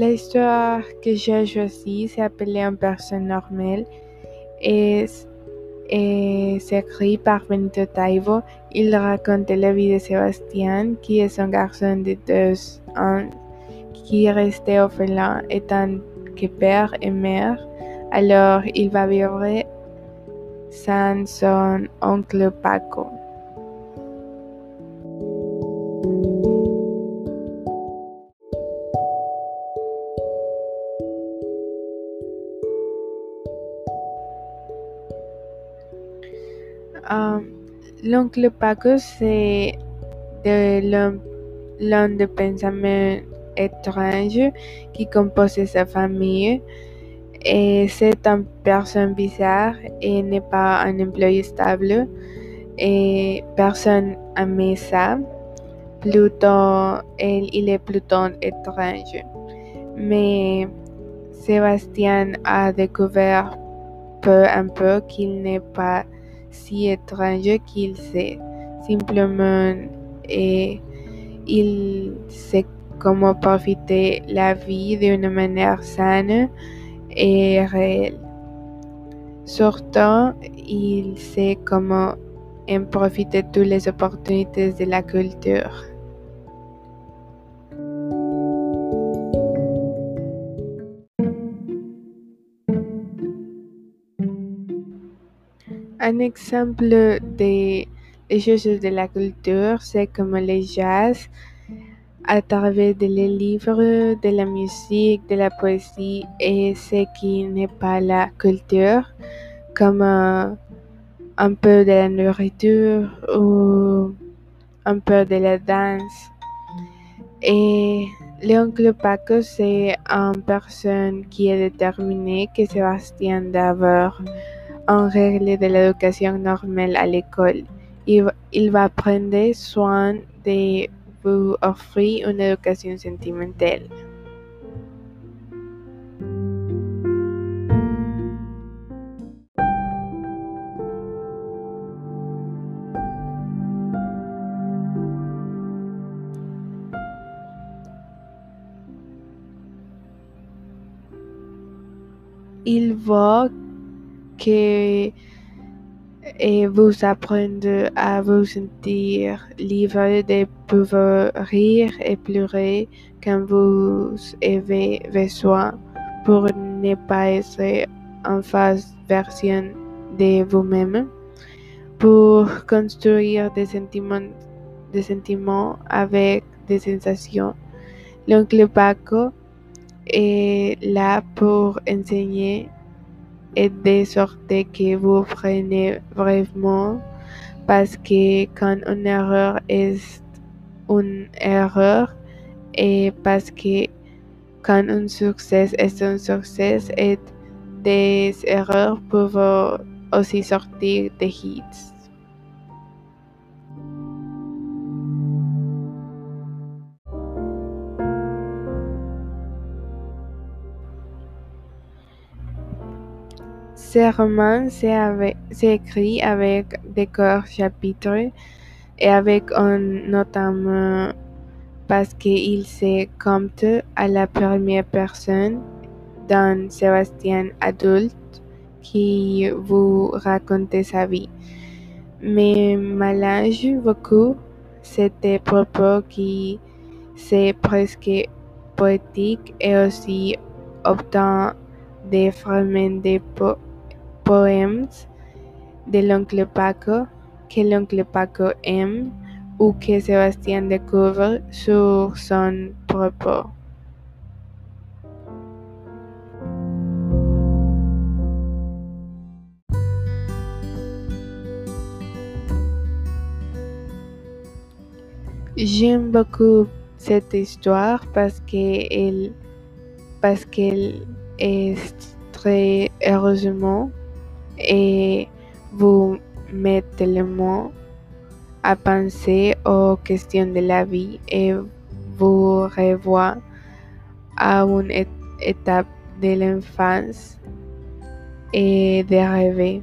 L'histoire que j'ai choisie s'appelait Un personne normale et c'est écrit par Benito Taibo. Il raconte la vie de Sébastien, qui est un garçon de deux ans qui est resté orphelin étant que père et mère. Alors il va vivre sans son oncle Paco. L'oncle Paco, c'est l'un des pensaments étranges qui compose sa famille. Et c'est une personne bizarre et n'est pas un employé stable. Et personne n'aime ça. Plutôt, il est plutôt étrange. Mais Sébastien a découvert peu à peu qu'il n'est pas si étrange qu'il sait. Simplement, et il sait comment profiter la vie d'une manière saine et réelle. Surtout, il sait comment en profiter toutes les opportunités de la culture. Un exemple des, choses de la culture, c'est comme le jazz, à travers les livres, de la musique, de la poésie et ce qui n'est pas la culture, comme un, peu de la nourriture ou un peu de la danse. Et l'oncle Paco, c'est une personne qui est déterminée que Sébastien d'avoir en règle de l'éducation normale à l'école. Il, va prendre soin de vous offrir une éducation sentimentale. Il va et vous apprendre à vous sentir libre de pouvoir rire et pleurer quand vous avez besoin pour ne pas être en face version de vous-même, pour construire des sentiments, des sentiments avec des sensations. L'oncle Paco est là pour enseigner et de sorte que vous prenez vraiment parce que quand une erreur est une erreur et parce que quand un succès est un succès et des erreurs peuvent aussi sortir des hits. Ce roman s'écrit avec des corps chapitres et avec un notamment parce qu'il se compte à la première personne d'un Sébastien adulte qui vous raconte sa vie. Mais mélange beaucoup ces propos qui c'est presque poétique et aussi obtient des fragments de poèmes de l'oncle Paco que l'oncle Paco aime ou que Sébastien découvre sur son propos. J'aime beaucoup cette histoire parce qu'elle parce qu'elle est très heureusement et vous mettez le mot à penser aux questions de la vie et vous revoit à une étape de l'enfance et de rêver.